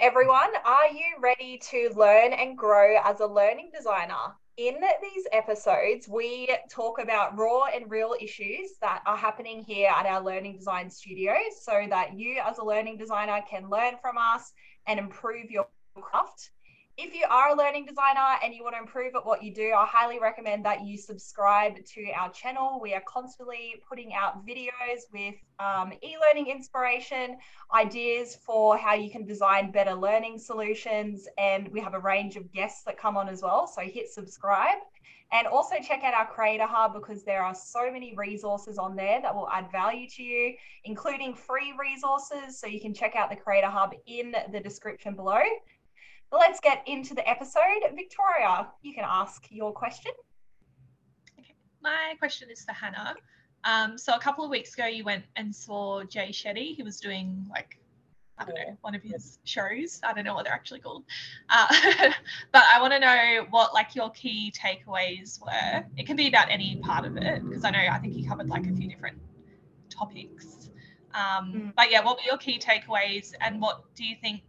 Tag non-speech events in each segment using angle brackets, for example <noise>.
everyone. Are you ready to learn and grow as a learning designer? In these episodes, we talk about raw and real issues that are happening here at our learning design studio so that you, as a learning designer, can learn from us and improve your craft if you are a learning designer and you want to improve at what you do, I highly recommend that you subscribe to our channel. We are constantly putting out videos with um, e learning inspiration, ideas for how you can design better learning solutions. And we have a range of guests that come on as well. So hit subscribe. And also check out our Creator Hub because there are so many resources on there that will add value to you, including free resources. So you can check out the Creator Hub in the description below let's get into the episode. Victoria, you can ask your question. Okay. My question is for Hannah. Um, so a couple of weeks ago, you went and saw Jay Shetty. He was doing like I don't know, one of his shows. I don't know what they're actually called. Uh, <laughs> but I want to know what like your key takeaways were. It can be about any part of it because I know I think he covered like a few different topics. Um, mm. But yeah, what were your key takeaways and what do you think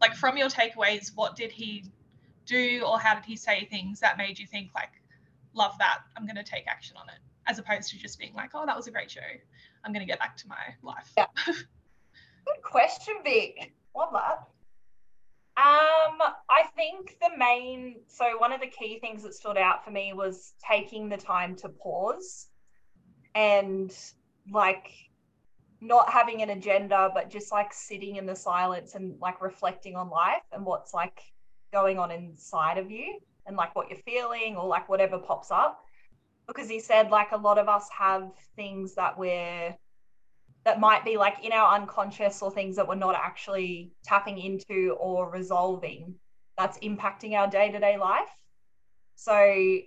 like from your takeaways, what did he do or how did he say things that made you think like, love that, I'm going to take action on it, as opposed to just being like, oh, that was a great show. I'm going to get back to my life. Yeah. Good question, Vic. Love that. Um, I think the main, so one of the key things that stood out for me was taking the time to pause and like not having an agenda, but just like sitting in the silence and like reflecting on life and what's like going on inside of you and like what you're feeling or like whatever pops up. Because he said like a lot of us have things that we're that might be like in our unconscious or things that we're not actually tapping into or resolving that's impacting our day-to-day life. So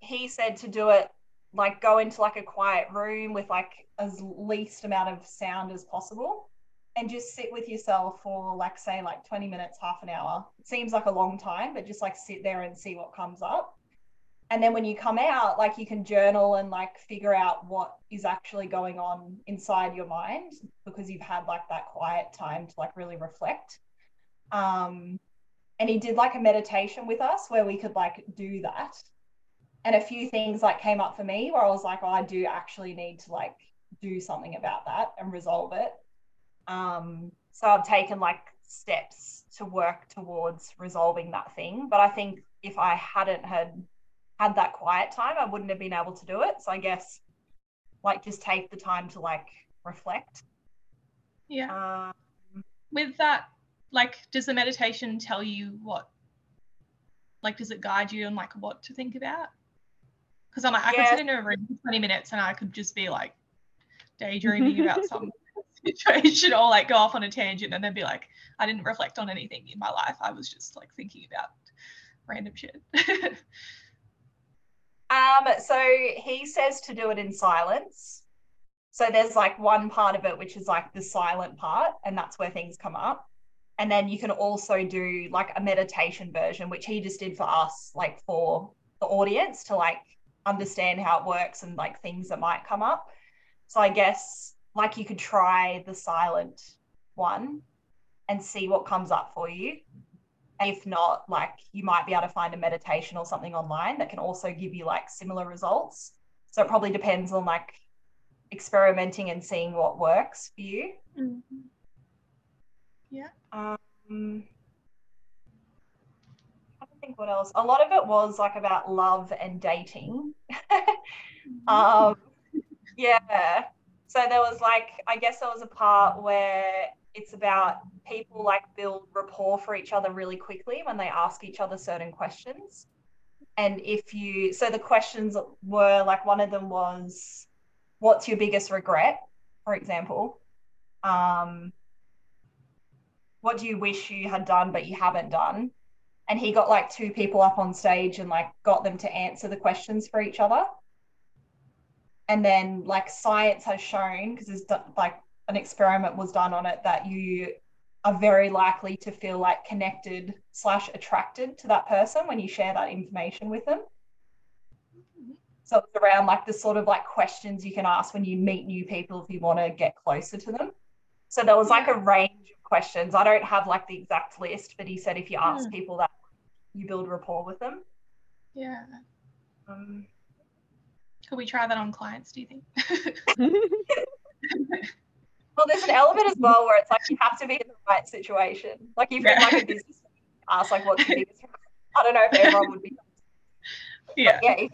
he said to do it like go into like a quiet room with like as least amount of sound as possible and just sit with yourself for like say like 20 minutes half an hour. It seems like a long time but just like sit there and see what comes up. And then when you come out like you can journal and like figure out what is actually going on inside your mind because you've had like that quiet time to like really reflect. Um and he did like a meditation with us where we could like do that and a few things like came up for me where I was like, oh, I do actually need to like do something about that and resolve it. Um, so I've taken like steps to work towards resolving that thing. But I think if I hadn't had had that quiet time, I wouldn't have been able to do it. So I guess like just take the time to like reflect. Yeah. Um, With that, like, does the meditation tell you what? Like, does it guide you on like what to think about? Because I'm like, I yeah. could sit in a room for 20 minutes and I could just be like daydreaming <laughs> about some <laughs> situation or like go off on a tangent and then be like, I didn't reflect on anything in my life. I was just like thinking about random shit. <laughs> um, so he says to do it in silence. So there's like one part of it which is like the silent part, and that's where things come up. And then you can also do like a meditation version, which he just did for us, like for the audience to like understand how it works and like things that might come up. So I guess like you could try the silent one and see what comes up for you. And if not, like you might be able to find a meditation or something online that can also give you like similar results. So it probably depends on like experimenting and seeing what works for you. Mm-hmm. Yeah. Um, think what else. A lot of it was like about love and dating. <laughs> um, yeah. So there was like, I guess there was a part where it's about people like build rapport for each other really quickly when they ask each other certain questions. And if you, so the questions were like, one of them was, what's your biggest regret, for example? Um, what do you wish you had done but you haven't done? And he got like two people up on stage and like got them to answer the questions for each other and then like science has shown because there's like an experiment was done on it that you are very likely to feel like connected slash attracted to that person when you share that information with them so it's around like the sort of like questions you can ask when you meet new people if you want to get closer to them so there was like a range of questions. I don't have like the exact list, but he said if you ask Hmm. people that, you build rapport with them. Yeah. Um, Could we try that on clients, do you think? <laughs> well, there's an element as well where it's like you have to be in the right situation. Like if you're Yeah. like a business, ask like what's the biggest. I don't know if everyone would be. <laughs> yeah. Yeah, if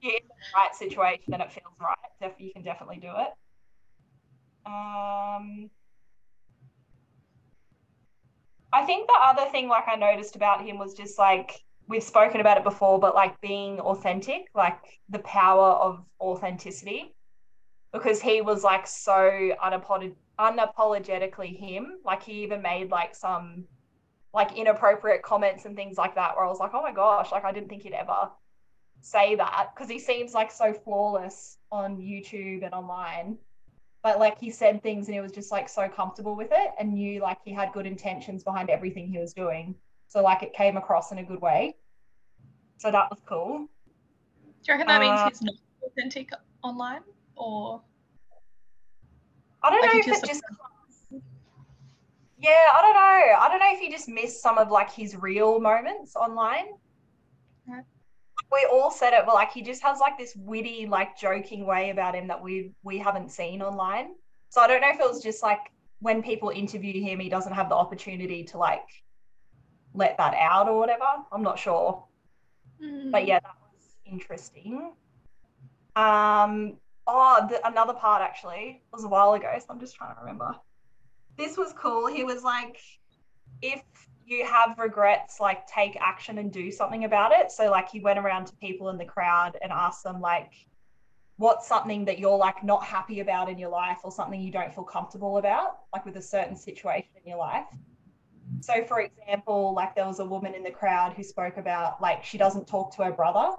you're in the right situation and it feels right, you can definitely do it. Um, I think the other thing, like I noticed about him, was just like we've spoken about it before, but like being authentic, like the power of authenticity, because he was like so unapolog- unapologetically him. Like he even made like some like inappropriate comments and things like that, where I was like, oh my gosh, like I didn't think he'd ever say that because he seems like so flawless on YouTube and online. But like he said things and he was just like so comfortable with it and knew like he had good intentions behind everything he was doing. So like it came across in a good way. So that was cool. Do you reckon that Uh, means he's not authentic online or I don't Like know if just- it just Yeah, I don't know. I don't know if he just missed some of like his real moments online. Right. We all said it, but like he just has like this witty, like joking way about him that we we haven't seen online. So I don't know if it was just like when people interview him, he doesn't have the opportunity to like let that out or whatever. I'm not sure but yeah, that was interesting. Um, oh, the, another part actually was a while ago, so I'm just trying to remember. This was cool. He was like, if you have regrets, like take action and do something about it. So like he went around to people in the crowd and asked them like, what's something that you're like not happy about in your life or something you don't feel comfortable about, like with a certain situation in your life. So, for example, like there was a woman in the crowd who spoke about like she doesn't talk to her brother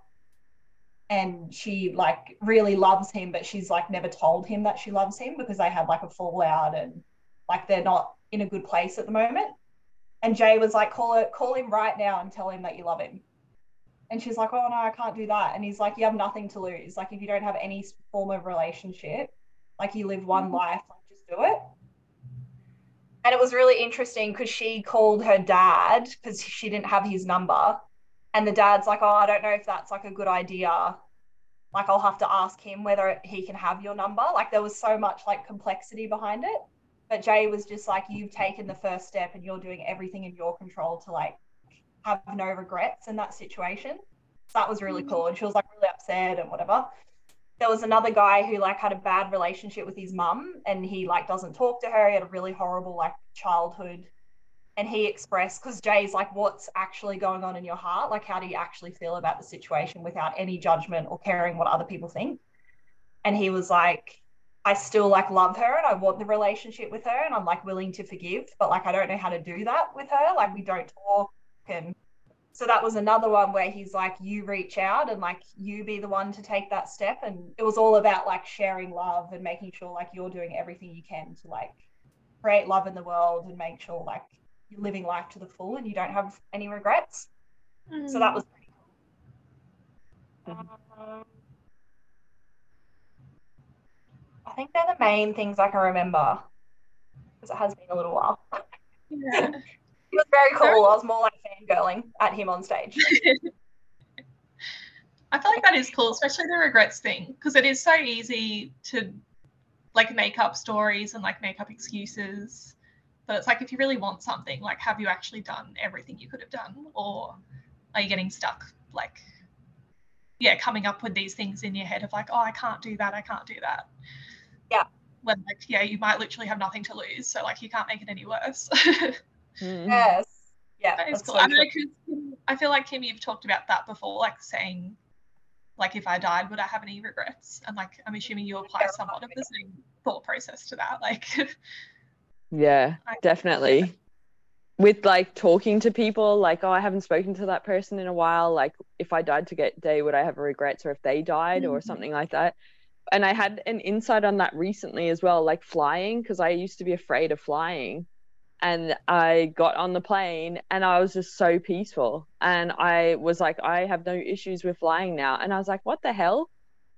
and she like really loves him, but she's like never told him that she loves him because they had like a fallout and like they're not in a good place at the moment. And Jay was like, call it, call him right now and tell him that you love him. And she's like, oh no, I can't do that. And he's like, you have nothing to lose. Like if you don't have any form of relationship, like you live one mm-hmm. life, like just do it. And it was really interesting because she called her dad because she didn't have his number. And the dad's like, Oh, I don't know if that's like a good idea. Like, I'll have to ask him whether he can have your number. Like, there was so much like complexity behind it. But Jay was just like, You've taken the first step and you're doing everything in your control to like have no regrets in that situation. So that was really mm-hmm. cool. And she was like really upset and whatever. There was another guy who like had a bad relationship with his mum and he like doesn't talk to her. He had a really horrible like childhood. And he expressed because jay's like what's actually going on in your heart? Like how do you actually feel about the situation without any judgment or caring what other people think? And he was like i still like love her and i want the relationship with her and i'm like willing to forgive but like i don't know how to do that with her. Like we don't talk and so that was another one where he's like you reach out and like you be the one to take that step and it was all about like sharing love and making sure like you're doing everything you can to like create love in the world and make sure like you're living life to the full and you don't have any regrets. So that was pretty cool. Um, i think they're the main things i can remember because it has been a little while yeah. <laughs> it was very cool i was more like fangirling at him on stage <laughs> I feel like that is cool, especially the regrets thing, because it is so easy to like make up stories and like make up excuses. But it's like if you really want something, like have you actually done everything you could have done, or are you getting stuck like yeah, coming up with these things in your head of like, oh, I can't do that, I can't do that. Yeah. When like yeah, you might literally have nothing to lose, so like you can't make it any worse. <laughs> Mm. yes yeah That is cool. so I don't know, true. 'cause I feel like Kim, you've talked about that before, like saying, like if I died, would I have any regrets? And like I'm assuming you apply somewhat of the same thought process to that. Like, <laughs> Yeah, I- definitely. With like talking to people, like, oh, I haven't spoken to that person in a while. Like, if I died today, would I have regrets, or if they died, or Mhm. something like that? And I had an insight on that recently as well, like flying, because I used to be afraid of flying. And I got on the plane and I was just so peaceful. And I was like, I have no issues with flying now. And I was like, what the hell?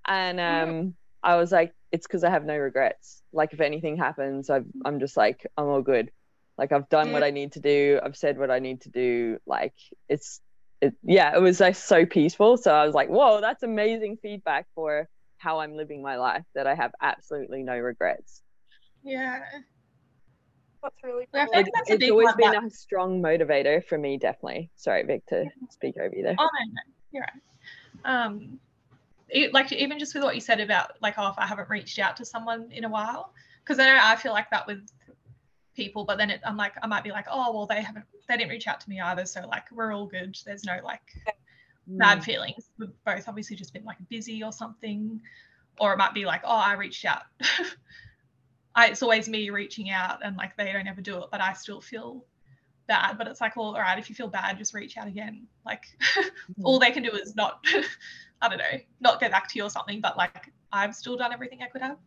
And um, I was like, it's because I have no regrets. Like, if anything happens, I've, I'm just like, I'm all good. Like I've done what I need to do. I've said what I need to do. Like it's it yeah, it was like so peaceful. So I was like, whoa, that's amazing feedback for how I'm living my life that I have absolutely no regrets. Yeah. That's really Yeah, I cool. feel It, like that's it's always been that- a strong motivator for me, definitely. Sorry, Vic, to speak over you there. Oh no, no, you're right. Um, it, like even just with what you said about like, oh, if I haven't reached out to someone in a while, because I know I feel like that with people, but then it, I'm like, I might be like, oh, well, they haven't, they didn't reach out to me either, so like, we're all good. There's no like. Bad feelings. We've both obviously just been like busy or something, or it might be like, oh, I reached out. <laughs> I, it's always me reaching out, and like they don't ever do it, but I still feel bad. But it's like, well, all right, if you feel bad, just reach out again. Like <laughs> all they can do is not, <laughs> I don't know, not get back to you or something. But like I've still done everything I could have.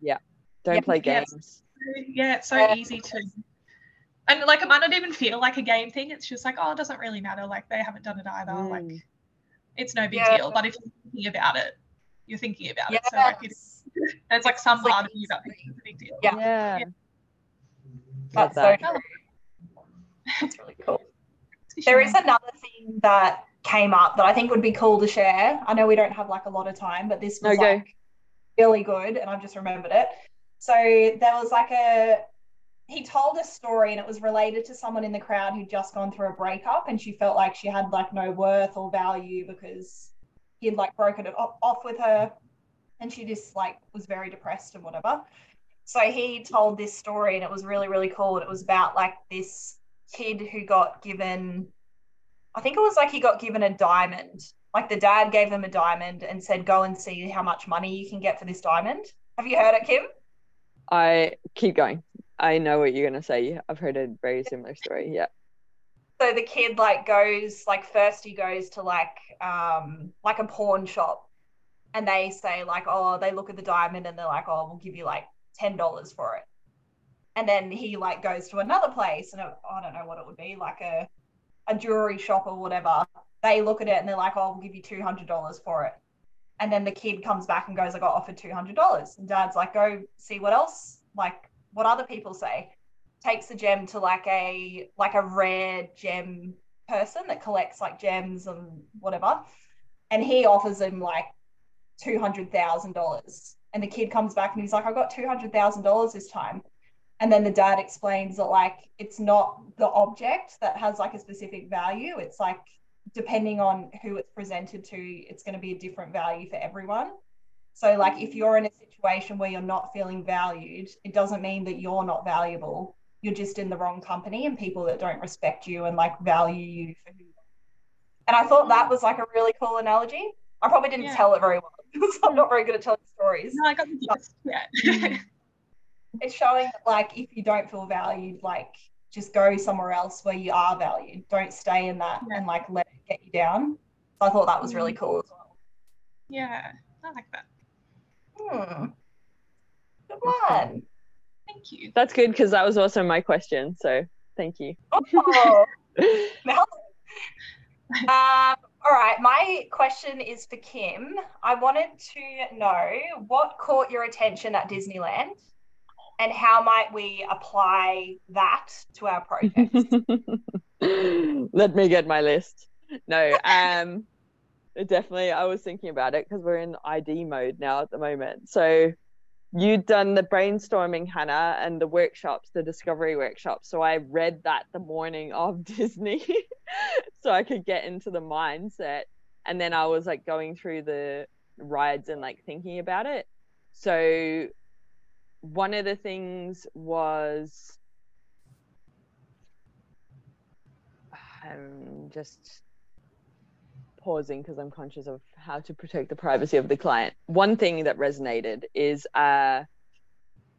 Yeah. Don't Yeah, play yeah. games. Yeah, it's so Yeah. easy to. And like it might not even feel like a game thing. It's just like, oh, it doesn't really matter. Like they haven't done it either. Like Mm. It's no big Yeah. deal. But if you're thinking about it, you're thinking about it. So like it, Yes. like some like part of you that thinks it's a big deal. Yeah. Yeah. Yeah. Love That's so true. That's really cool. There is another thing that came up that I think would be cool to share. I know we don't have like a lot of time, but this was Okay. like really good and I've just remembered it. So there was like a he told a story and it was related to someone in the crowd who'd just gone through a breakup and she felt like she had like no worth or value because he'd like broken it off with her and she just like was very depressed and whatever. So he told this story and it was really, really cool. And it was about like this kid who got given, I think it was like he got given a diamond. Like the dad gave them a diamond and said, go and see how much money you can get for this diamond. Have you heard it, Kim? I keep going. I know what you're gonna say. I've heard a very similar story. Yeah. So the kid like goes like first he goes to like um like a pawn shop and they say like oh they look at the diamond and they're like oh we'll give you like ten dollars for it and then he like goes to another place and I don't know what it would be like a a jewelry shop or whatever they look at it and they're like oh we'll give you two hundred dollars for it and then the kid comes back and goes I got offered two hundred dollars and dad's like go see what else like what other people say takes the gem to like a like a rare gem person that collects like gems and whatever. And he offers him like two hundred thousand dollars. And the kid comes back and he's like I got two hundred thousand dollars this time. And then the dad explains that like it's not the object that has like a specific value. It's like depending on who it's presented to it's going to be a different value for everyone so like if you're in a situation where you're not feeling valued it doesn't mean that you're not valuable you're just in the wrong company and people that don't respect you and like value you for who. And I thought that was like a really cool analogy. I probably didn't Yeah. tell it very well <laughs> because I'm not very good at telling stories. No, I got the gist. Yeah. <laughs> It's showing that like if you don't feel valued, like just go somewhere else where you are valued. Don't stay in that Yeah. and like let it get you down. So I thought that was really mm-hmm. cool as well. yeah. I like that. Hmm. Good one. Thank you. That's good because that was also my question. So thank you. Oh. <laughs> <laughs> Um, all right, my question is for Kim. I wanted to know what caught your attention at Disneyland and how might we apply that to our <laughs> project? Let me get my list. No, um, definitely. I was thinking about it because we're in ID mode now at the moment. So you'd done the brainstorming, Hannah, and the workshops, the discovery workshops. So I read that the morning of <laughs> Disney, so I could get into the mindset. And then I was like going through the rides and like thinking about it. So one of the things was <sighs> I'm just pausing because I'm conscious of how to protect the privacy of the client. One thing that resonated is uh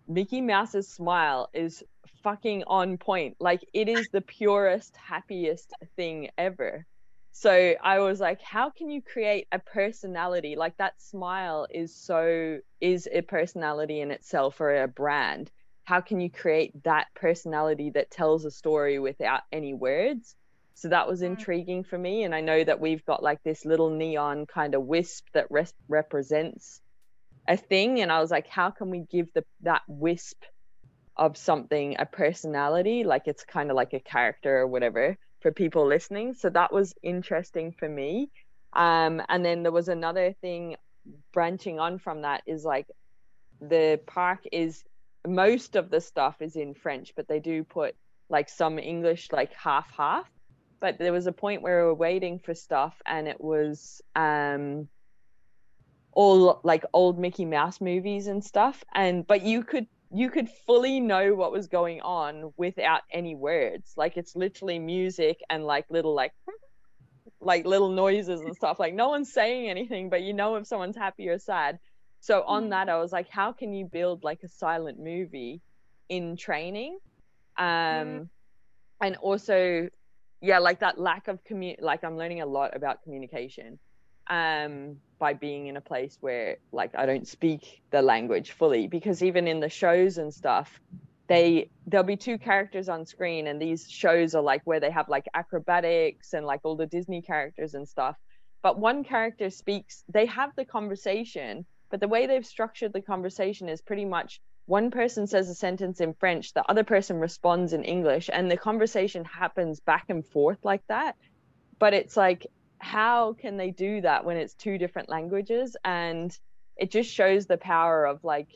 Mickey Mouse's smile is fucking on point. Like it is the purest, happiest thing ever. So I was like, how can you create a personality? Like that smile is so is a personality in itself or a brand. How can you create that personality that tells a story without any words? So that was Mm. intriguing for me. And I know that we've got like this little neon kind of wisp that res- represents a thing. And I was like, how can we give the that wisp of something, a personality, like it's kind of like a character or whatever for people listening. So that was interesting for me. Um, and then there was another thing branching on from that is like the park is most of the stuff is in French, but they do put like some English, like half half. But there was a point where we were waiting for stuff, and it was um, all like old Mickey Mouse movies and stuff. And but you could you could fully know what was going on without any words. Like it's literally music and like little like like little noises and stuff. Like no one's saying anything, but you know if someone's happy or sad. So on mm-hmm. that, I was like, how can you build like a silent movie in training? Um, mm-hmm. and also, yeah, like that lack of commu. Like I'm learning a lot about communication, um, by being in a place where like I don't speak the language fully. Because even in the shows and stuff, they there'll be two characters on screen, and these shows are like where they have like acrobatics and like all the Disney characters and stuff. But one character speaks. They have the conversation but the way they've structured the conversation is pretty much one person says a sentence in French, the other person responds in English, and the conversation happens back and forth like that. But it's like, how can they do that when it's two different languages? And it just shows the power of like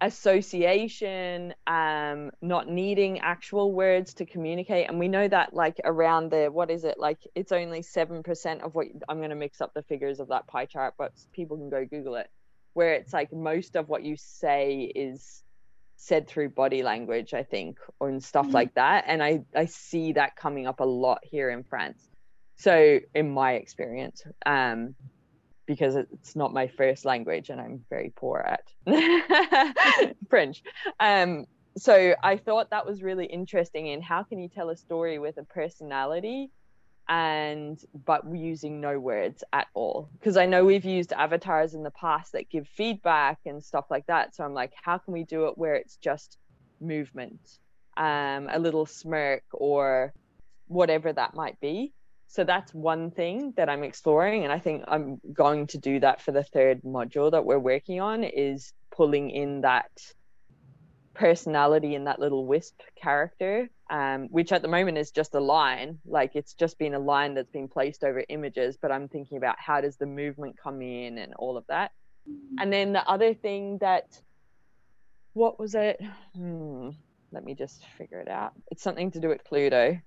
association um not needing actual words to communicate and we know that like around the what is it like it's only 7% of what i'm going to mix up the figures of that pie chart but people can go google it where it's like most of what you say is said through body language i think or and stuff mm-hmm. like that. And i i see that coming up a lot here in france. So in my experience um because it's not my first language and i'm very poor at <laughs> french. Um so i thought that was really interesting. In how can you tell a story with a personality and but we're using no words at all. Because i know we've used avatars in the past that give feedback and stuff like that. So i'm like how can we do it where it's just movement um a little smirk or whatever that might be? So that's one thing that i'm exploring and i think i'm going to do that for the third module that we're working on is pulling in that personality in that little wisp character um, which at the moment is just a line like it's just been a line that's been placed over images but i'm thinking about how does the movement come in and all of that. And then the other thing that what was it? Hmm, let me just figure it out. It's something to do with cluedo.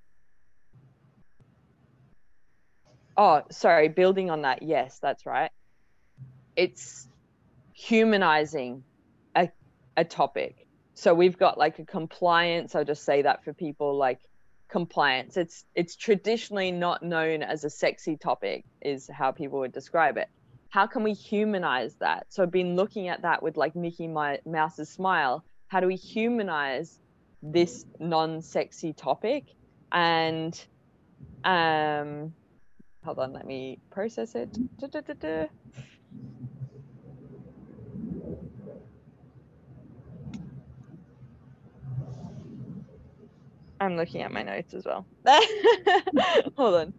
Oh sorry building on that yes that's right. It's humanizing a, a topic so we've got like a compliance i'll just say that for people like compliance. It's it's traditionally not known as a sexy topic is how people would describe it. How can we humanize that? So i've been looking at that with like mickey mouse's smile. How do we humanize this non-sexy topic? And um hold on let me process it. Da, da, da, I'm looking at my notes as well. <laughs> Hold on.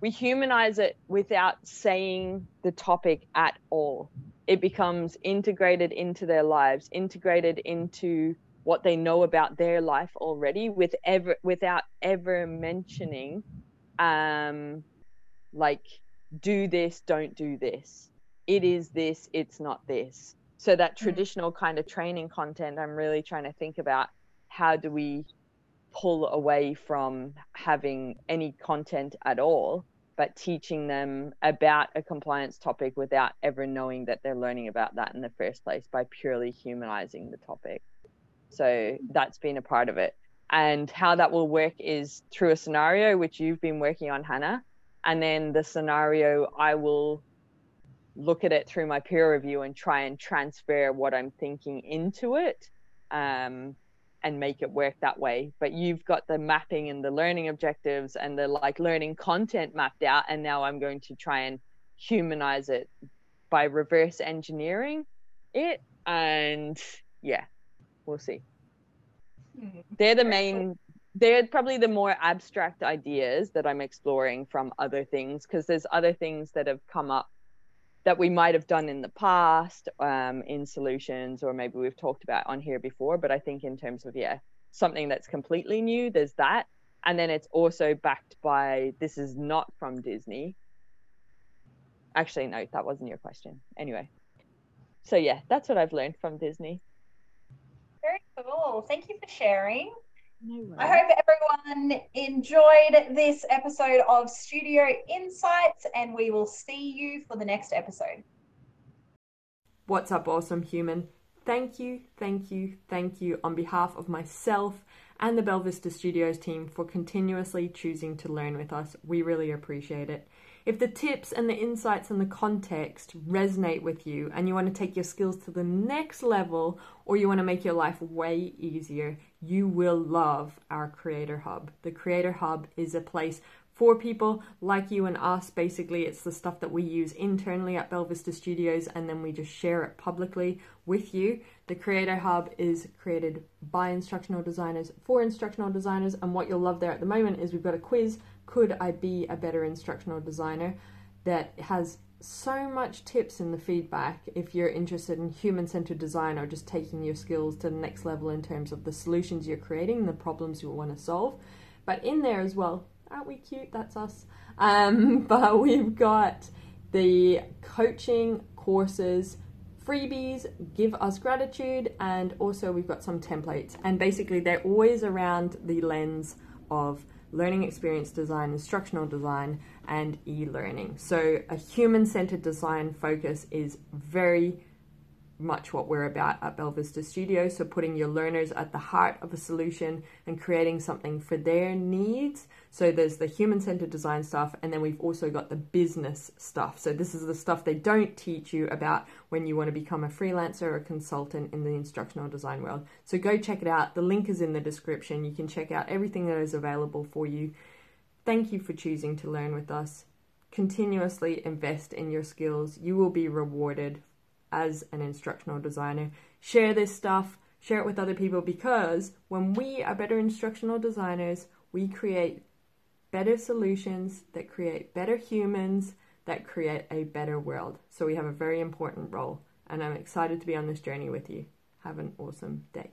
We humanize it without saying the topic at all. It becomes integrated into their lives, integrated into what they know about their life already with ever without ever mentioning um like do this don't do this it is this it's not this so that mm-hmm. traditional kind of training content i'm really trying to think about how do we pull away from having any content at all but teaching them about a compliance topic without ever knowing that they're learning about that in the first place by purely humanizing the topic. So that's been a part of it. And how that will work is through a scenario which you've been working on hannah. And then the scenario i will look at it through my peer review and try and transfer what i'm thinking into it um, and make it work that way. But you've got the mapping and the learning objectives and the like learning content mapped out and now i'm going to try and humanize it by reverse engineering it and yeah we'll see. Mm-hmm. they're the main they're probably the more abstract ideas that i'm exploring from other things because there's other things that have come up that we might have done in the past um, in solutions, or maybe we've talked about on here before. But I think in terms of yeah, something that's completely new, there's that, and then it's also backed by this is not from Disney. Actually, no, that wasn't your question. Anyway, so yeah, that's what I've learned from Disney. Very cool. Thank you for sharing. No I hope everyone enjoyed this episode of Studio Insights, and we will see you for the next episode. What's up, awesome human? Thank you, thank you, thank you on behalf of myself and the Belvista Studios team for continuously choosing to learn with us. We really appreciate it. If the tips and the insights and the context resonate with you and you want to take your skills to the next level or you want to make your life way easier, you will love our Creator Hub. The Creator Hub is a place for people like you and us. Basically, it's the stuff that we use internally at Belvista Studios and then we just share it publicly with you. The Creator Hub is created by instructional designers for instructional designers, and what you'll love there at the moment is we've got a quiz could I be a better instructional designer that has so much tips in the feedback if you're interested in human centered design or just taking your skills to the next level in terms of the solutions you're creating the problems you want to solve. But in there as well, aren't we cute? That's us. Um, <laughs> but we've got the coaching courses, freebies, give us gratitude, and also we've got some templates. And basically, they're always around the lens of learning experience design, instructional design, and e learning. So, a human centered design focus is very much what we're about at Belvista Studio. So, putting your learners at the heart of a solution and creating something for their needs. So, there's the human centered design stuff, and then we've also got the business stuff. So, this is the stuff they don't teach you about when you want to become a freelancer or a consultant in the instructional design world. So, go check it out. The link is in the description. You can check out everything that is available for you. Thank you for choosing to learn with us. Continuously invest in your skills. You will be rewarded as an instructional designer. Share this stuff, share it with other people because when we are better instructional designers, we create better solutions that create better humans that create a better world. So we have a very important role, and I'm excited to be on this journey with you. Have an awesome day.